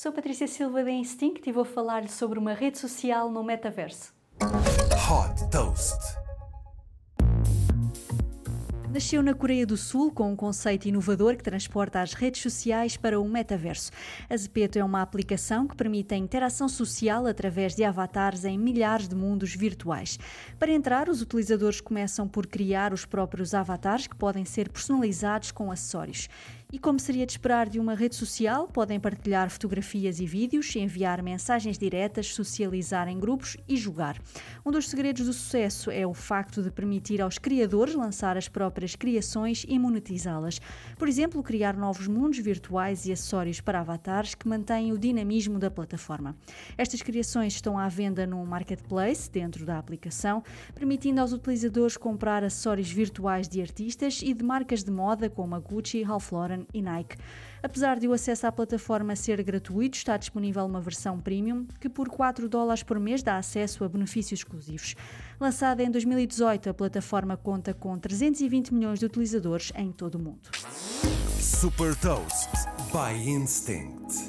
Sou Patrícia Silva da Instinct e vou falar-lhe sobre uma rede social no metaverso. Hot Toast. Nasceu na Coreia do Sul com um conceito inovador que transporta as redes sociais para o metaverso. A Zepeto é uma aplicação que permite a interação social através de avatares em milhares de mundos virtuais. Para entrar, os utilizadores começam por criar os próprios avatares que podem ser personalizados com acessórios. E como seria de esperar de uma rede social, podem partilhar fotografias e vídeos, enviar mensagens diretas, socializar em grupos e jogar. Um dos segredos do sucesso é o facto de permitir aos criadores lançar as próprias criações e monetizá-las. Por exemplo, criar novos mundos virtuais e acessórios para avatares que mantêm o dinamismo da plataforma. Estas criações estão à venda num marketplace dentro da aplicação, permitindo aos utilizadores comprar acessórios virtuais de artistas e de marcas de moda como a Gucci, Ralph Lauren e Nike. Apesar de o acesso à plataforma ser gratuito, está disponível uma versão premium que por 4 dólares por mês dá acesso a benefícios exclusivos. Lançada em 2018, a plataforma conta com 320 milhões de utilizadores em todo o mundo. Super Toast by Instinct.